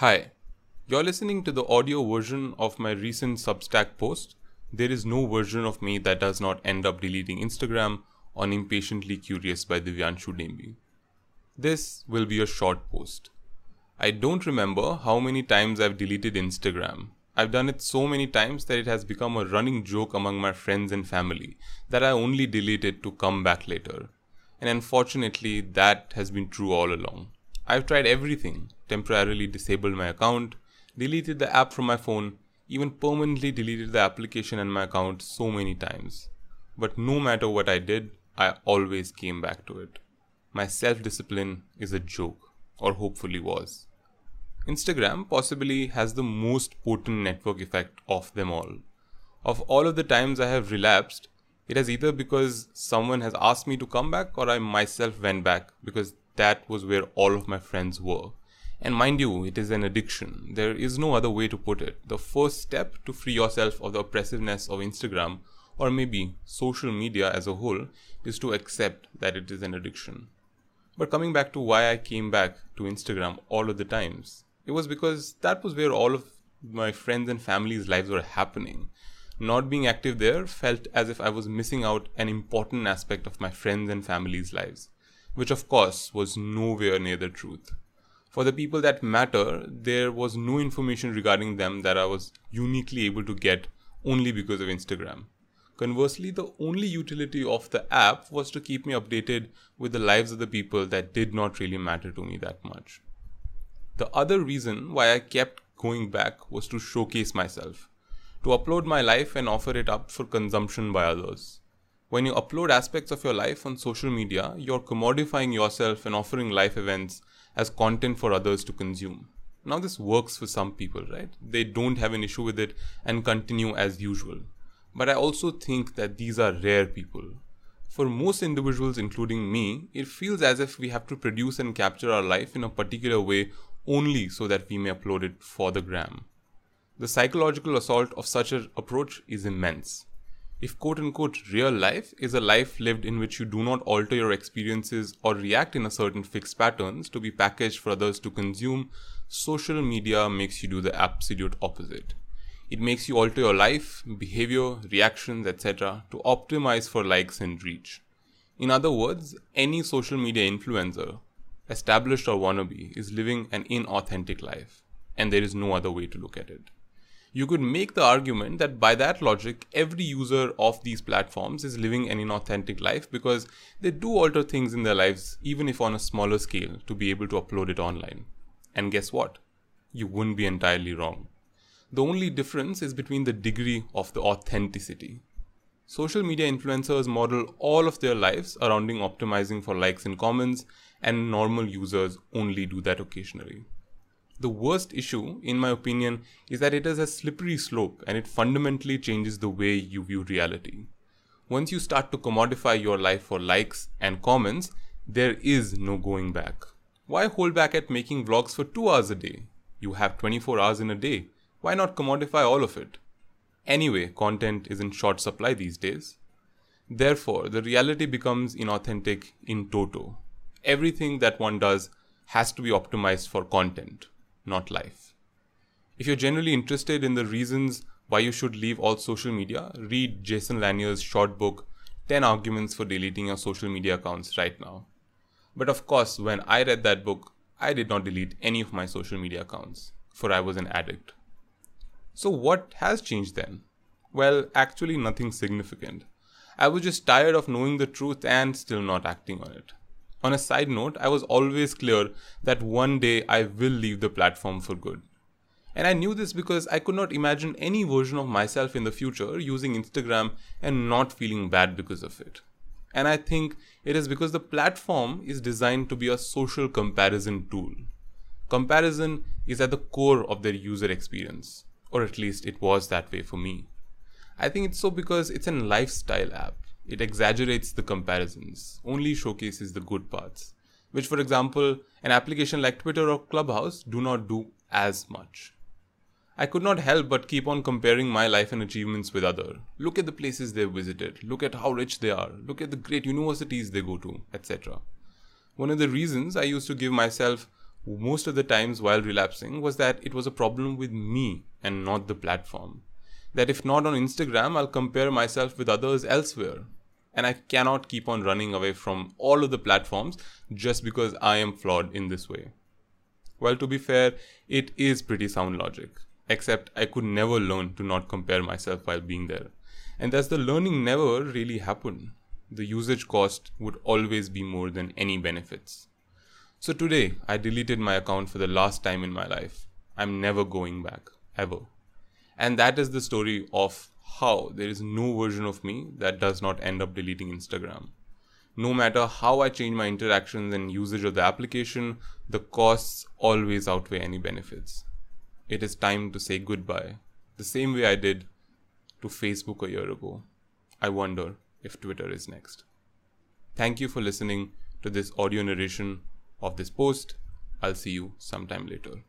Hi, you're listening to the audio version of my recent Substack post. There is no version of me that does not end up deleting Instagram on Impatiently Curious by Divyanshu Dembi. This will be a short post. I don't remember how many times I've deleted Instagram. I've done it so many times that it has become a running joke among my friends and family that I only delete it to come back later. And unfortunately, that has been true all along. I've tried everything temporarily disabled my account, deleted the app from my phone, even permanently deleted the application and my account so many times. But no matter what I did, I always came back to it. My self discipline is a joke, or hopefully was. Instagram possibly has the most potent network effect of them all. Of all of the times I have relapsed, it has either because someone has asked me to come back or I myself went back because that was where all of my friends were. And mind you, it is an addiction. There is no other way to put it. The first step to free yourself of the oppressiveness of Instagram or maybe social media as a whole is to accept that it is an addiction. But coming back to why I came back to Instagram all of the times, it was because that was where all of my friends and family's lives were happening. Not being active there felt as if I was missing out an important aspect of my friends and family's lives which of course was nowhere near the truth. For the people that matter, there was no information regarding them that I was uniquely able to get only because of Instagram. Conversely, the only utility of the app was to keep me updated with the lives of the people that did not really matter to me that much. The other reason why I kept going back was to showcase myself, to upload my life and offer it up for consumption by others. When you upload aspects of your life on social media, you're commodifying yourself and offering life events as content for others to consume. Now, this works for some people, right? They don't have an issue with it and continue as usual. But I also think that these are rare people. For most individuals, including me, it feels as if we have to produce and capture our life in a particular way only so that we may upload it for the gram. The psychological assault of such an approach is immense if quote unquote real life is a life lived in which you do not alter your experiences or react in a certain fixed patterns to be packaged for others to consume, social media makes you do the absolute opposite. It makes you alter your life, behavior, reactions, etc. to optimize for likes and reach. In other words, any social media influencer, established or wannabe, is living an inauthentic life, and there is no other way to look at it you could make the argument that by that logic, every user of these platforms is living an inauthentic life because they do alter things in their lives, even if on a smaller scale, to be able to upload it online. And guess what? You wouldn't be entirely wrong. The only difference is between the degree of the authenticity. Social media influencers model all of their lives surrounding optimizing for likes and comments, and normal users only do that occasionally. The worst issue, in my opinion, is that it is a slippery slope and it fundamentally changes the way you view reality. Once you start to commodify your life for likes and comments, there is no going back. Why hold back at making vlogs for 2 hours a day? You have 24 hours in a day. Why not commodify all of it? Anyway, content is in short supply these days. Therefore, the reality becomes inauthentic in toto. Everything that one does has to be optimized for content not life. If you're generally interested in the reasons why you should leave all social media, read Jaron Lanier's short book, 10 Arguments for Deleting Your Social Media Accounts, right now. But of course, when I read that book, I did not delete any of my social media accounts, for I was an addict. So, what has changed then? Well, actually, nothing significant. I was just tired of knowing the truth and still not acting on it. On a side note, I was always clear that one day I will leave the platform for good. And I knew this because I could not imagine any version of myself in the future using Instagram and not feeling bad because of it. And I think it is because the platform is designed to be a social comparison tool. Comparison is at the core of their user experience, or at least it was that way for me. I think it's so because it's a lifestyle app. It exaggerates the comparisons, only showcases the good parts, which, for example, an application like Twitter or Clubhouse do not do as much. I could not help but keep on comparing my life and achievements with other. Look at the places they've visited, look at how rich they are, look at the great universities they go to, etc. One of the reasons I used to give myself most of the times while relapsing was that it was a problem with me and not the platform. That if not on Instagram, I'll compare myself with others elsewhere. And I cannot keep on running away from all of the platforms just because I am flawed in this way. Well, to be fair, it is pretty sound logic, except I could never learn to not compare myself while being there. And thus the learning never really happened. The usage cost would always be more than any benefits. So today, I deleted my account for the last time in my life. I'm never going back, ever. And that is the story of how there is no version of me that does not end up deleting Instagram. No matter how I change my interactions and usage of the application, the costs always outweigh any benefits. It is time to say goodbye, the same way I did to Facebook a year ago. I wonder if Twitter is next. Thank you for listening to this audio narration of this post. I'll see you sometime later.